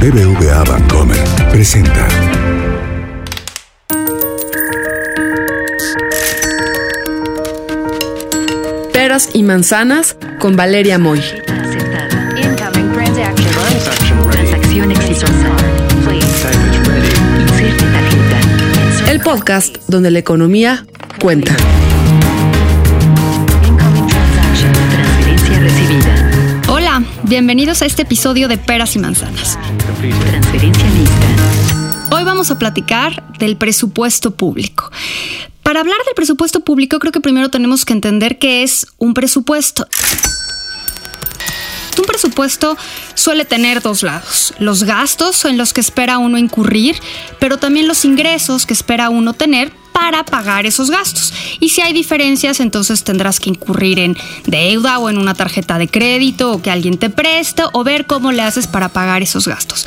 BBVA Bancomer presenta. Peras y manzanas con Valeria Moy. Transacción exitosa. El podcast donde la economía cuenta. Bienvenidos a este episodio de Peras y Manzanas. Transferencia lista. Hoy vamos a platicar del presupuesto público. Para hablar del presupuesto público, creo que primero tenemos que entender qué es un presupuesto. Un presupuesto suele tener dos lados, los gastos en los que espera uno incurrir, pero también los ingresos que espera uno tener para pagar esos gastos. Y si hay diferencias, entonces tendrás que incurrir en deuda o en una tarjeta de crédito o que alguien te preste o ver cómo le haces para pagar esos gastos.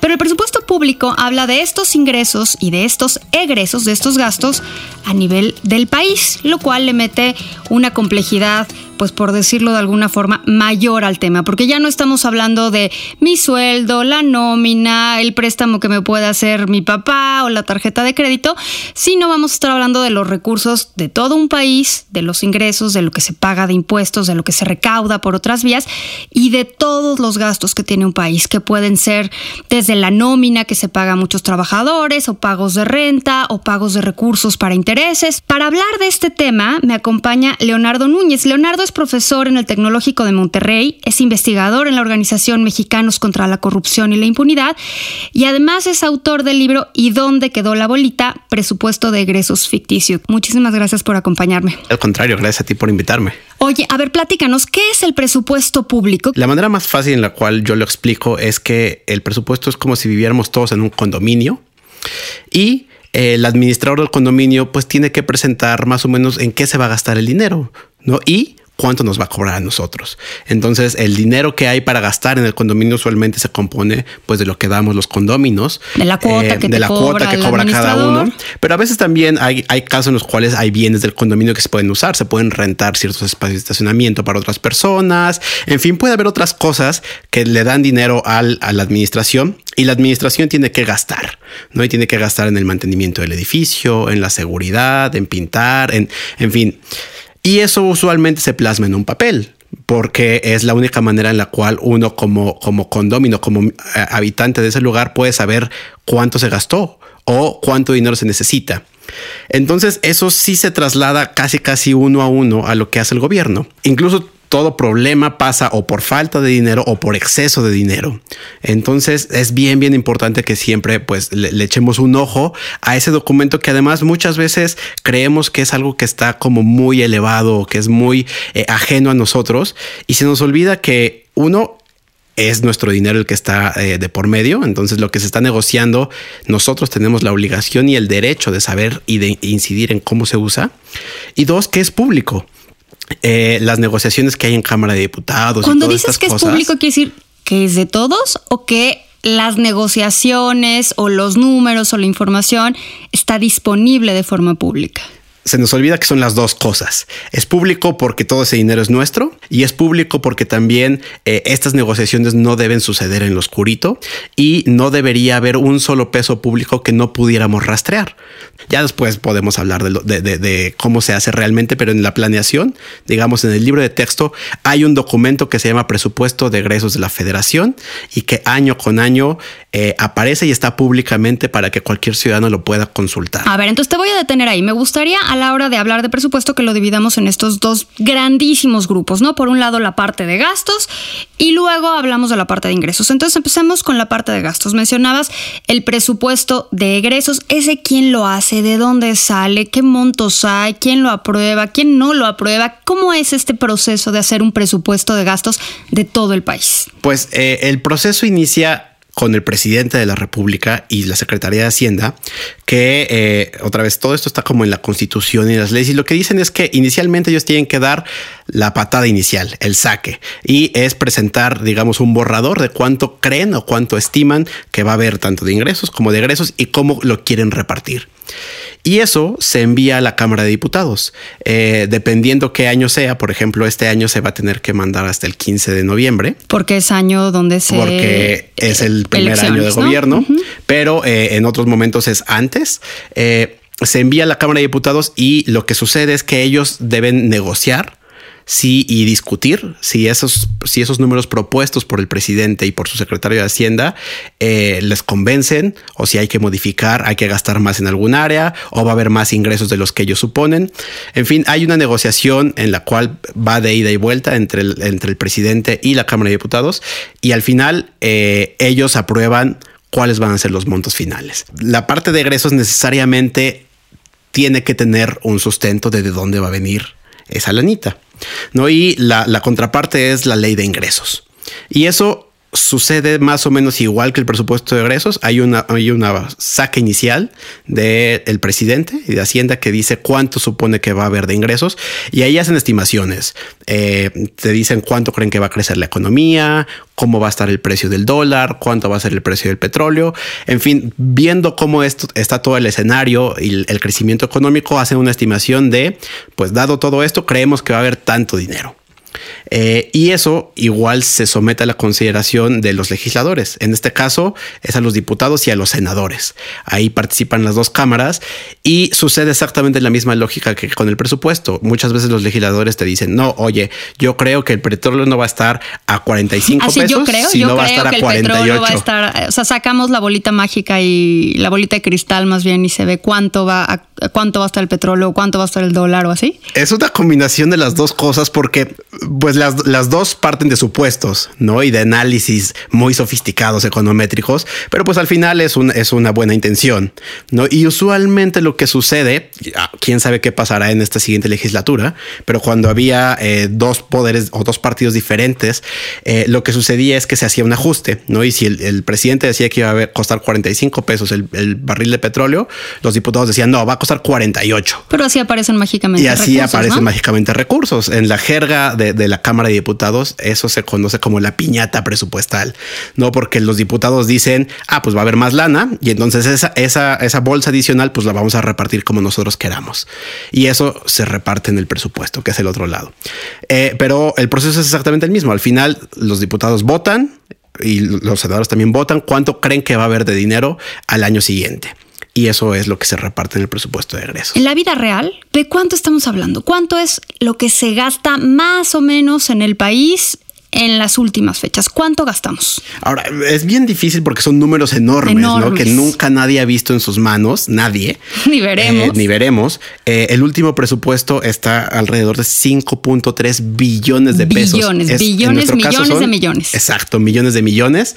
Pero el presupuesto público habla de estos ingresos y de estos egresos, de estos gastos a nivel del país, lo cual le mete una complejidad pues por decirlo de alguna forma, mayor al tema, porque ya no estamos hablando de mi sueldo, la nómina, el préstamo que me puede hacer mi papá o la tarjeta de crédito, sino vamos a estar hablando de los recursos de todo un país, de los ingresos, de lo que se paga de impuestos, de lo que se recauda por otras vías y de todos los gastos que tiene un país, que pueden ser desde la nómina que se paga a muchos trabajadores, o pagos de renta, o pagos de recursos para intereses. Para hablar de este tema me acompaña Leonardo Núñez. Leonardo es profesor en el Tecnológico de Monterrey, es investigador en la organización Mexicanos contra la Corrupción y la Impunidad y además es autor del libro ¿Y dónde quedó la bolita? Presupuesto de egresos ficticio. Muchísimas gracias por acompañarme. Al contrario, gracias a ti por invitarme. Oye, a ver, platícanos, ¿qué es el presupuesto público? La manera más fácil en la cual yo lo explico es que el presupuesto es como si viviéramos todos en un condominio y eh, el administrador del condominio pues tiene que presentar más o menos en qué se va a gastar el dinero, ¿no? Y cuánto nos va a cobrar a nosotros. Entonces, el dinero que hay para gastar en el condominio usualmente se compone pues de lo que damos los condóminos, De la cuota que de te la cobra cuota que cobra cada uno. Pero a veces también hay, hay casos en los cuales hay bienes del condominio que se pueden usar, se pueden rentar ciertos espacios de estacionamiento para otras personas. En fin, puede haber otras cosas que le dan dinero al, a la administración y la administración tiene que gastar, ¿no? Y tiene que gastar en el mantenimiento del edificio, en la seguridad, en pintar, en, en fin. Y eso usualmente se plasma en un papel porque es la única manera en la cual uno como, como condomino, como eh, habitante de ese lugar puede saber cuánto se gastó o cuánto dinero se necesita. Entonces eso sí se traslada casi casi uno a uno a lo que hace el gobierno. Incluso todo problema pasa o por falta de dinero o por exceso de dinero. Entonces es bien, bien importante que siempre pues le, echemos un ojo a ese documento que además muchas veces creemos que es algo que está como muy elevado, que es muy eh, ajeno a nosotros y se nos olvida que uno es nuestro dinero el que está eh, de por medio. Entonces lo que se está negociando, nosotros tenemos la obligación y el derecho de saber y de incidir en cómo se usa. Y dos, que es público. Eh, las negociaciones que hay en Cámara de Diputados. y Cuando todas dices estas que es público, quiere decir que es de todos o que las negociaciones o los números o la información está disponible de forma pública. Se nos olvida que son las dos cosas. Es público porque todo ese dinero es nuestro y es público porque también eh, estas negociaciones no deben suceder en lo oscurito y no debería haber un solo peso público que no pudiéramos rastrear. Ya después podemos hablar de, cómo se hace realmente, pero en la planeación, digamos en el libro de texto, hay un documento que se llama Presupuesto de Egresos de la Federación y que año con año eh, aparece y está públicamente para que cualquier ciudadano lo pueda consultar. A ver, entonces te voy a detener ahí. Me gustaría a la hora de hablar de presupuesto que lo dividamos en estos dos grandísimos grupos, ¿no? Por un lado la parte de gastos y luego hablamos de la parte de ingresos. Entonces empecemos con la parte de gastos. Mencionabas el presupuesto de egresos. ¿Ese quién lo hace? ¿De dónde sale? ¿Qué montos hay? ¿Quién lo aprueba? ¿Quién no lo aprueba? ¿Cómo es este proceso de hacer un presupuesto de gastos de todo el país? Pues eh, el proceso inicia con el presidente de la República y la Secretaría de Hacienda, que eh, otra vez todo esto está como en la Constitución y las leyes y lo que dicen es que inicialmente ellos tienen que dar la patada inicial, el saque, y es presentar, digamos, un borrador de cuánto creen o cuánto estiman que va a haber tanto de ingresos como de egresos y cómo lo quieren repartir. Y eso se envía a la Cámara de Diputados. Eh, dependiendo qué año sea, por ejemplo, este año se va a tener que mandar hasta el 15 de noviembre. Porque es año donde se... Porque es el primer año de elecciones, ¿no? gobierno, pero eh, en otros momentos es antes. Eh, se envía a la Cámara de Diputados y lo que sucede es que ellos deben negociar sí, y discutir si esos, si esos números propuestos por el presidente y por su secretario de Hacienda eh, les convencen o si hay que modificar, hay que gastar más en algún área o va a haber más ingresos de los que ellos suponen. En fin, hay una negociación en la cual va de ida y vuelta entre el, entre el presidente y la Cámara de Diputados y al final eh, ellos aprueban cuáles van a ser los montos finales. La parte de egresos necesariamente tiene que tener un sustento de de dónde va a venir esa lanita. ¿No? Y la, la contraparte es la ley de ingresos. Y eso sucede más o menos igual que el presupuesto de egresos. Hay una, hay una saca inicial del presidente y de Hacienda que dice cuánto supone que va a haber de ingresos y ahí hacen estimaciones. Eh, te dicen cuánto creen que va a crecer la economía, cómo va a estar el precio del dólar, cuánto va a ser el precio del petróleo. En fin, viendo cómo esto está todo el escenario y el, el crecimiento económico, hacen una estimación de, pues dado todo esto, creemos que va a haber tanto dinero. Eh, y eso igual se somete a la consideración de los legisladores. En este caso es a los diputados y a los senadores. Ahí participan las dos cámaras y sucede exactamente la misma lógica que con el presupuesto. Muchas veces los legisladores te dicen, no, oye, yo creo que el petróleo no va a estar a 45 Así pesos, yo creo, sino yo va a estar a que el 48. petróleo va a estar, o sea, sacamos la bolita mágica y la bolita de cristal más bien y se ve cuánto va a, cuánto va a estar el petróleo, cuánto va a estar el dólar o así. Es una combinación de las dos cosas porque pues las, las dos parten de supuestos, ¿no? Y de análisis muy sofisticados, econométricos, pero pues al final es, un, es una buena intención, ¿no? Y usualmente lo que sucede, ah, quién sabe qué pasará en esta siguiente legislatura, pero cuando había eh, dos poderes o dos partidos diferentes, eh, lo que sucedía es que se hacía un ajuste, ¿no? Y si el, el presidente decía que iba a costar 45 pesos el, el barril de petróleo, los diputados decían, no, va a costar 48. Pero así aparecen mágicamente Y así recursos, aparecen ¿no? mágicamente recursos. En la jerga de, de la Cámara de Diputados, eso se conoce como la piñata presupuestal, ¿no? Porque los diputados dicen, ah, pues va a haber más lana y entonces esa, esa, esa bolsa adicional, pues la vamos a repartir como nosotros queramos. Y eso se reparte en el presupuesto, que es el otro lado. Eh, pero el proceso es exactamente el mismo. Al final, los diputados votan y los senadores también votan cuánto creen que va a haber de dinero al año siguiente. Y eso es lo que se reparte en el presupuesto de egresos. En la vida real, ¿de cuánto estamos hablando? ¿Cuánto es lo que se gasta más o menos en el país en las últimas fechas? ¿Cuánto gastamos? Ahora, es bien difícil porque son números enormes, ¿no? Que nunca nadie ha visto en sus manos, nadie. Ni veremos. Eh, ni veremos. Eh, el último presupuesto está alrededor de 5.3 billones de pesos. Billones, billones, caso millones de millones. Exacto, millones de millones.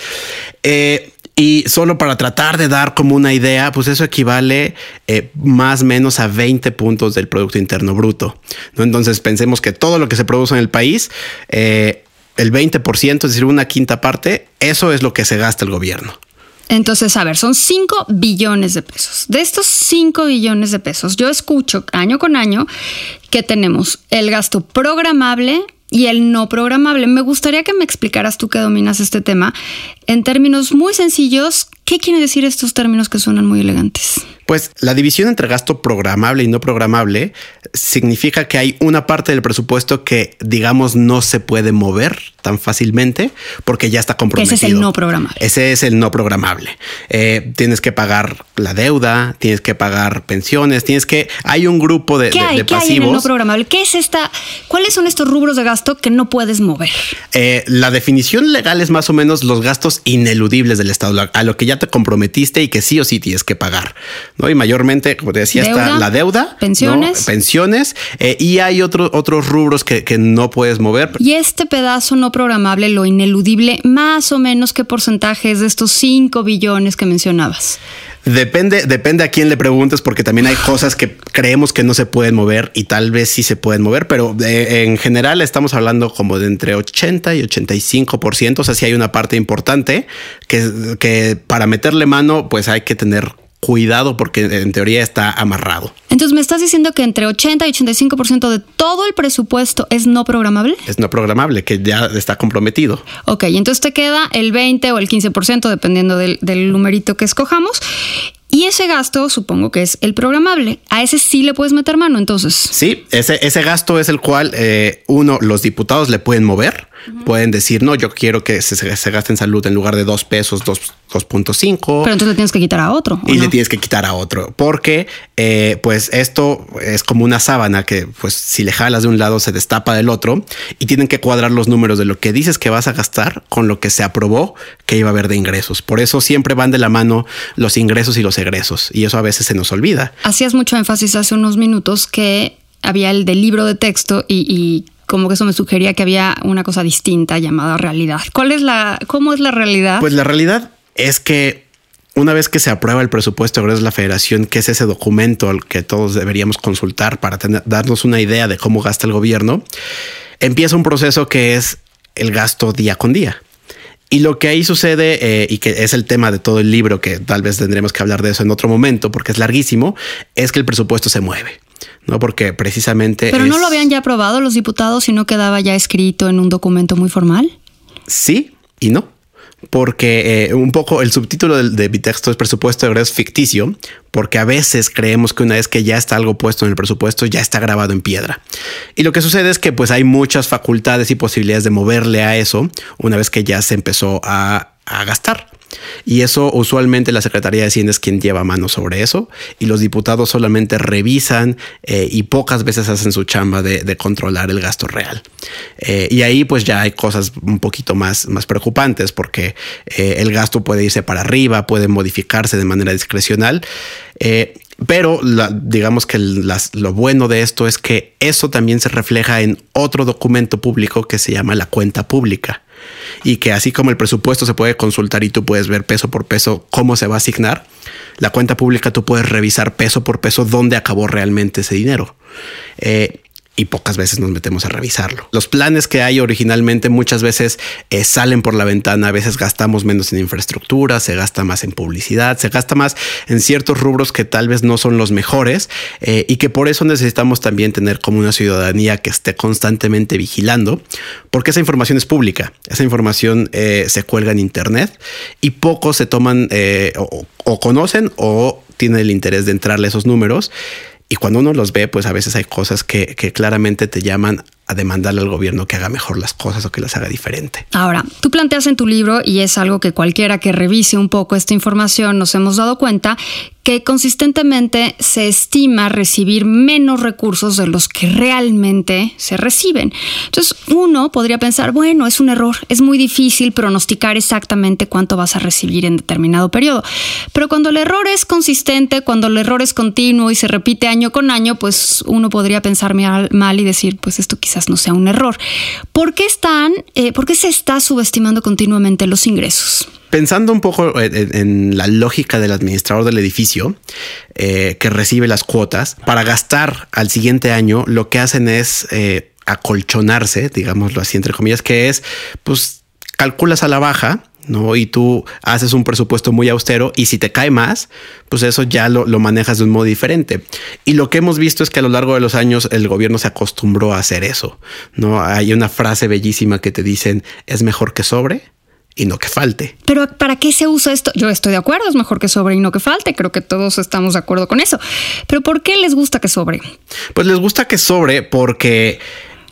Eh, y solo para tratar de dar como una idea, pues eso equivale eh, más o menos a 20 puntos del Producto Interno Bruto. ¿no? Entonces pensemos que todo lo que se produce en el país, eh, el 20%, es decir, una quinta parte, eso es lo que se gasta el gobierno. Entonces, a ver, son 5 billones de pesos. De estos 5 billones de pesos, yo escucho año con año que tenemos el gasto programable y el no programable. Me gustaría que me explicaras tú que dominas este tema en términos muy sencillos. ¿Qué quieren decir estos términos que suenan muy elegantes? Pues la división entre gasto programable y no programable significa que hay una parte del presupuesto que, digamos, no se puede mover tan fácilmente porque ya está comprometido. Ese es el no programable. Ese es el no programable. Eh, tienes que pagar la deuda, tienes que pagar pensiones, tienes que. Hay un grupo de, ¿Qué de- hay? de ¿Qué hay en el no pasivos. programable? ¿Qué es esta? ¿Cuáles son estos rubros de gasto que no puedes mover? Eh, la definición legal es más o menos los gastos ineludibles del Estado, a- lo que ya te comprometiste y que sí o sí tienes que pagar. ¿no? Y mayormente, como te decía, está la deuda, ¿no? pensiones. pensiones, eh, y hay otro- otros rubros que, que no puedes mover. Y este pedazo no programable, lo ineludible, más o menos qué porcentaje es de estos 5 billones que mencionabas. Depende, depende a quién le preguntes, porque también hay cosas que creemos que no se pueden mover y tal vez sí se pueden mover, pero eh, en general estamos hablando como de entre 80 y 85%. O sea, si hay una parte importante que, que para meterle mano, pues hay que tener cuidado porque en teoría está amarrado. Entonces, ¿me estás diciendo que entre 80 y 85% de todo el presupuesto es no programable? Es no programable, que ya está comprometido. Ok, entonces te queda el 20 o el 15%, dependiendo del, del numerito que escojamos. Y ese gasto supongo que es el programable. A ese sí le puedes meter mano entonces. Sí, ese, ese gasto es el cual eh, uno, los diputados le pueden mover. Pueden decir, no, yo quiero que se, se gaste en salud en lugar de dos pesos, dos- 2.5. Pero entonces le tienes que quitar a otro. ¿o y le tienes que quitar a otro porque eh, pues esto es como una sábana que pues si le jalas de un lado se destapa del otro y tienen que cuadrar los números de lo que dices que vas a gastar con lo que se aprobó que iba a haber de ingresos por eso siempre van de la mano los ingresos y los egresos y eso a veces se nos olvida Hacías mucho énfasis hace unos minutos que había el del libro de texto y, y como que eso me sugería que había una cosa distinta llamada realidad. ¿Cuál es la, cómo es la realidad? Pues la realidad es que una vez que se aprueba el presupuesto de egresos de la federación, que es ese documento al que todos deberíamos consultar para tener- darnos una idea de cómo gasta el gobierno, empieza un proceso que es el gasto día con día. Y lo que ahí sucede, eh, y que es el tema de todo el libro, que tal vez tendremos que hablar de eso en otro momento, porque es larguísimo, es que el presupuesto se mueve, ¿no? Porque precisamente... Pero no lo habían ya aprobado los diputados y no quedaba ya escrito en un documento muy formal. Sí y no. Porque eh, un poco el subtítulo del- de, mi texto es presupuesto de egresos ficticio, porque a veces creemos que una vez que ya está algo puesto en el presupuesto, ya está grabado en piedra. Y lo que sucede es que pues hay muchas facultades y posibilidades de moverle a eso una vez que ya se empezó a, a gastar. Y eso usualmente la Secretaría de Hacienda es quien lleva mano sobre eso y los diputados solamente revisan eh, y pocas veces hacen su chamba de, controlar el gasto real. Eh, y ahí pues ya hay cosas un poquito más, más preocupantes porque eh, el gasto puede irse para arriba, puede modificarse de manera discrecional. pero digamos que lo bueno de esto es que eso también se refleja en otro documento público que se llama la cuenta pública y que así como el presupuesto se puede consultar y tú puedes ver peso por peso cómo se va a asignar, la cuenta pública tú puedes revisar peso por peso dónde acabó realmente ese dinero. Eh, y pocas veces nos metemos a revisarlo. Los planes que hay originalmente muchas veces eh, salen por la ventana, a veces gastamos menos en infraestructura, se gasta más en publicidad, se gasta más en ciertos rubros que tal vez no son los mejores eh, y que por eso necesitamos también tener como una ciudadanía que esté constantemente vigilando, porque esa información es pública, esa información eh, se cuelga en Internet y pocos se toman o, o conocen o tienen el interés de entrarle a esos números. Y cuando uno los ve, pues a veces hay cosas que, claramente te llaman a demandarle al gobierno que haga mejor las cosas o que las haga diferente. Ahora, tú planteas en tu libro, y es algo que cualquiera que revise un poco esta información nos hemos dado cuenta, que consistentemente se estima recibir menos recursos de los que realmente se reciben. Entonces, uno podría pensar, bueno, es un error, es muy difícil pronosticar exactamente cuánto vas a recibir en determinado periodo. Pero cuando el error es consistente, cuando el error es continuo y se repite año con año, pues uno podría pensar mal y decir, pues esto quizás no sea un error. ¿Por qué están, eh, por qué se está subestimando continuamente los ingresos? Pensando un poco en, la lógica del administrador del edificio eh, que recibe las cuotas, para gastar al siguiente año, lo que hacen es eh, acolchonarse, digámoslo así, entre comillas, que es, pues, calculas a la baja. ¿no? Y tú haces un presupuesto muy austero y si te cae más, pues eso ya lo, lo manejas de un modo diferente. Y lo que hemos visto es que a lo largo de los años el gobierno se acostumbró a hacer eso, ¿no? Hay una frase bellísima que te dicen, es mejor que sobre y no que falte. Pero ¿para qué se usa esto? Yo estoy de acuerdo, es mejor que sobre y no que falte, creo que todos estamos de acuerdo con eso. Pero ¿por qué les gusta que sobre? Pues les gusta que sobre porque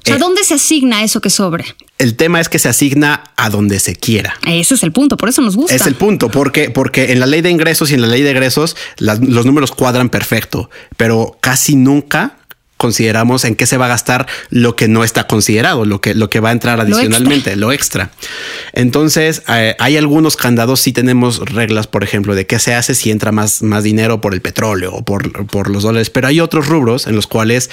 O sea, eh, ¿dónde se asigna eso que sobre? el tema es que se asigna a donde se quiera. Ese es el punto, por eso nos gusta. Es el punto, porque, porque en la ley de ingresos y en la ley de egresos las- los números cuadran perfecto, pero casi nunca consideramos en qué se va a gastar lo que no está considerado, lo que, lo que va a entrar adicionalmente, lo extra. Entonces, eh, hay algunos candados, sí tenemos reglas, por ejemplo, de qué se hace si entra más, más dinero por el petróleo o por, por los dólares, pero hay otros rubros en los cuales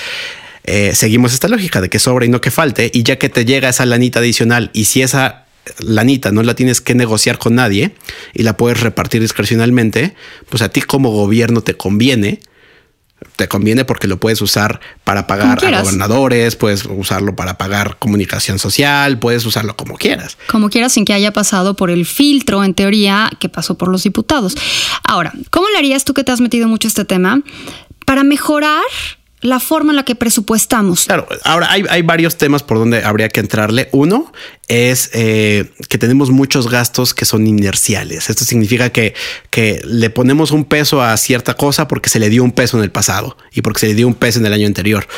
eh, seguimos esta lógica de que sobre y no que falte, y ya que te llega esa lanita adicional y si esa lanita no la tienes que negociar con nadie y la puedes repartir discrecionalmente, pues a ti como gobierno te conviene. Te conviene porque lo puedes usar para pagar a quieras. gobernadores, puedes usarlo para pagar comunicación social, puedes usarlo como quieras. Como quiera, sin que haya pasado por el filtro, en teoría, que pasó por los diputados. Ahora, ¿cómo le harías tú que te has metido mucho a este tema para mejorar la forma en la que presupuestamos? Claro, ahora hay, hay varios temas por donde habría que entrarle. Uno es eh, que tenemos muchos gastos que son inerciales. Esto significa que, que le ponemos un peso a cierta cosa porque se le dio un peso en el pasado y porque se le dio un peso en el año anterior.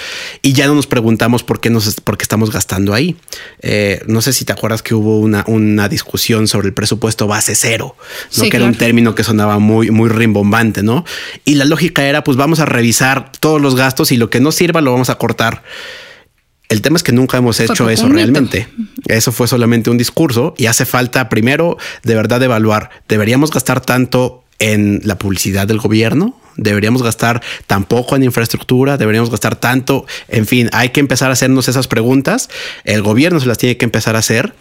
Y ya no nos preguntamos por qué, nos, por qué estamos gastando ahí. Eh, no sé si te acuerdas que hubo una, una discusión sobre el presupuesto base cero, ¿no? Sí, que era un término que sonaba muy, muy rimbombante, ¿no? Y la lógica era, pues vamos a revisar todos los gastos y lo que no sirva lo vamos a cortar. El tema es que nunca hemos hecho eso realmente. Eso fue solamente un discurso y hace falta primero de verdad evaluar, ¿deberíamos gastar tanto en la publicidad del gobierno? ¿Deberíamos gastar tan poco en infraestructura? ¿Deberíamos gastar tanto? En fin, hay que empezar a hacernos esas preguntas. El gobierno se las tiene que empezar a hacer.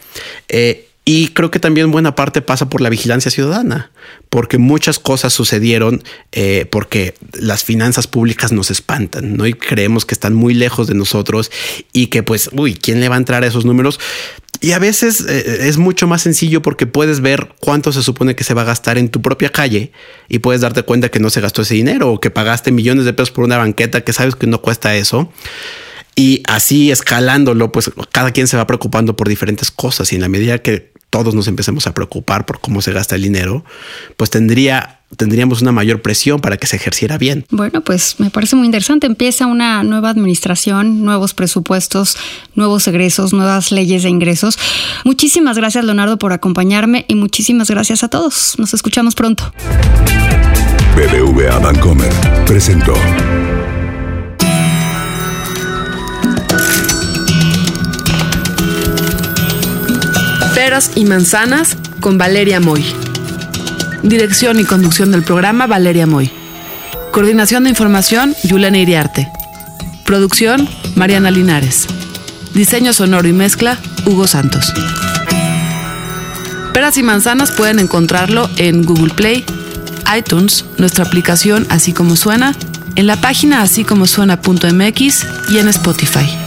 Eh, y creo que también buena parte pasa por la vigilancia ciudadana, porque muchas cosas sucedieron eh, porque las finanzas públicas nos espantan, ¿no? Y creemos que están muy lejos de nosotros y que pues, uy, ¿quién le va a entrar a esos números? Y a veces eh, es mucho más sencillo porque puedes ver cuánto se supone que se va a gastar en tu propia calle y puedes darte cuenta que no se gastó ese dinero o que pagaste millones de pesos por una banqueta que sabes que no cuesta eso. Y así escalándolo, pues cada quien se va preocupando por diferentes cosas y en la medida que todos nos empecemos a preocupar por cómo se gasta el dinero, pues tendría, tendríamos una mayor presión para que se ejerciera bien. Bueno, pues me parece muy interesante. Empieza una nueva administración, nuevos presupuestos, nuevos egresos, nuevas leyes de ingresos. Muchísimas gracias, Leonardo, por acompañarme y muchísimas gracias a todos. Nos escuchamos pronto. BBVA Bancomer presentó Peras y manzanas con Valeria Moy. Dirección y conducción del programa Valeria Moy. Coordinación de información Yulena Iriarte. Producción Mariana Linares. Diseño sonoro y mezcla Hugo Santos. Peras y manzanas pueden encontrarlo en Google Play, iTunes, nuestra aplicación así como suena, en la página así como suena.mx y en Spotify.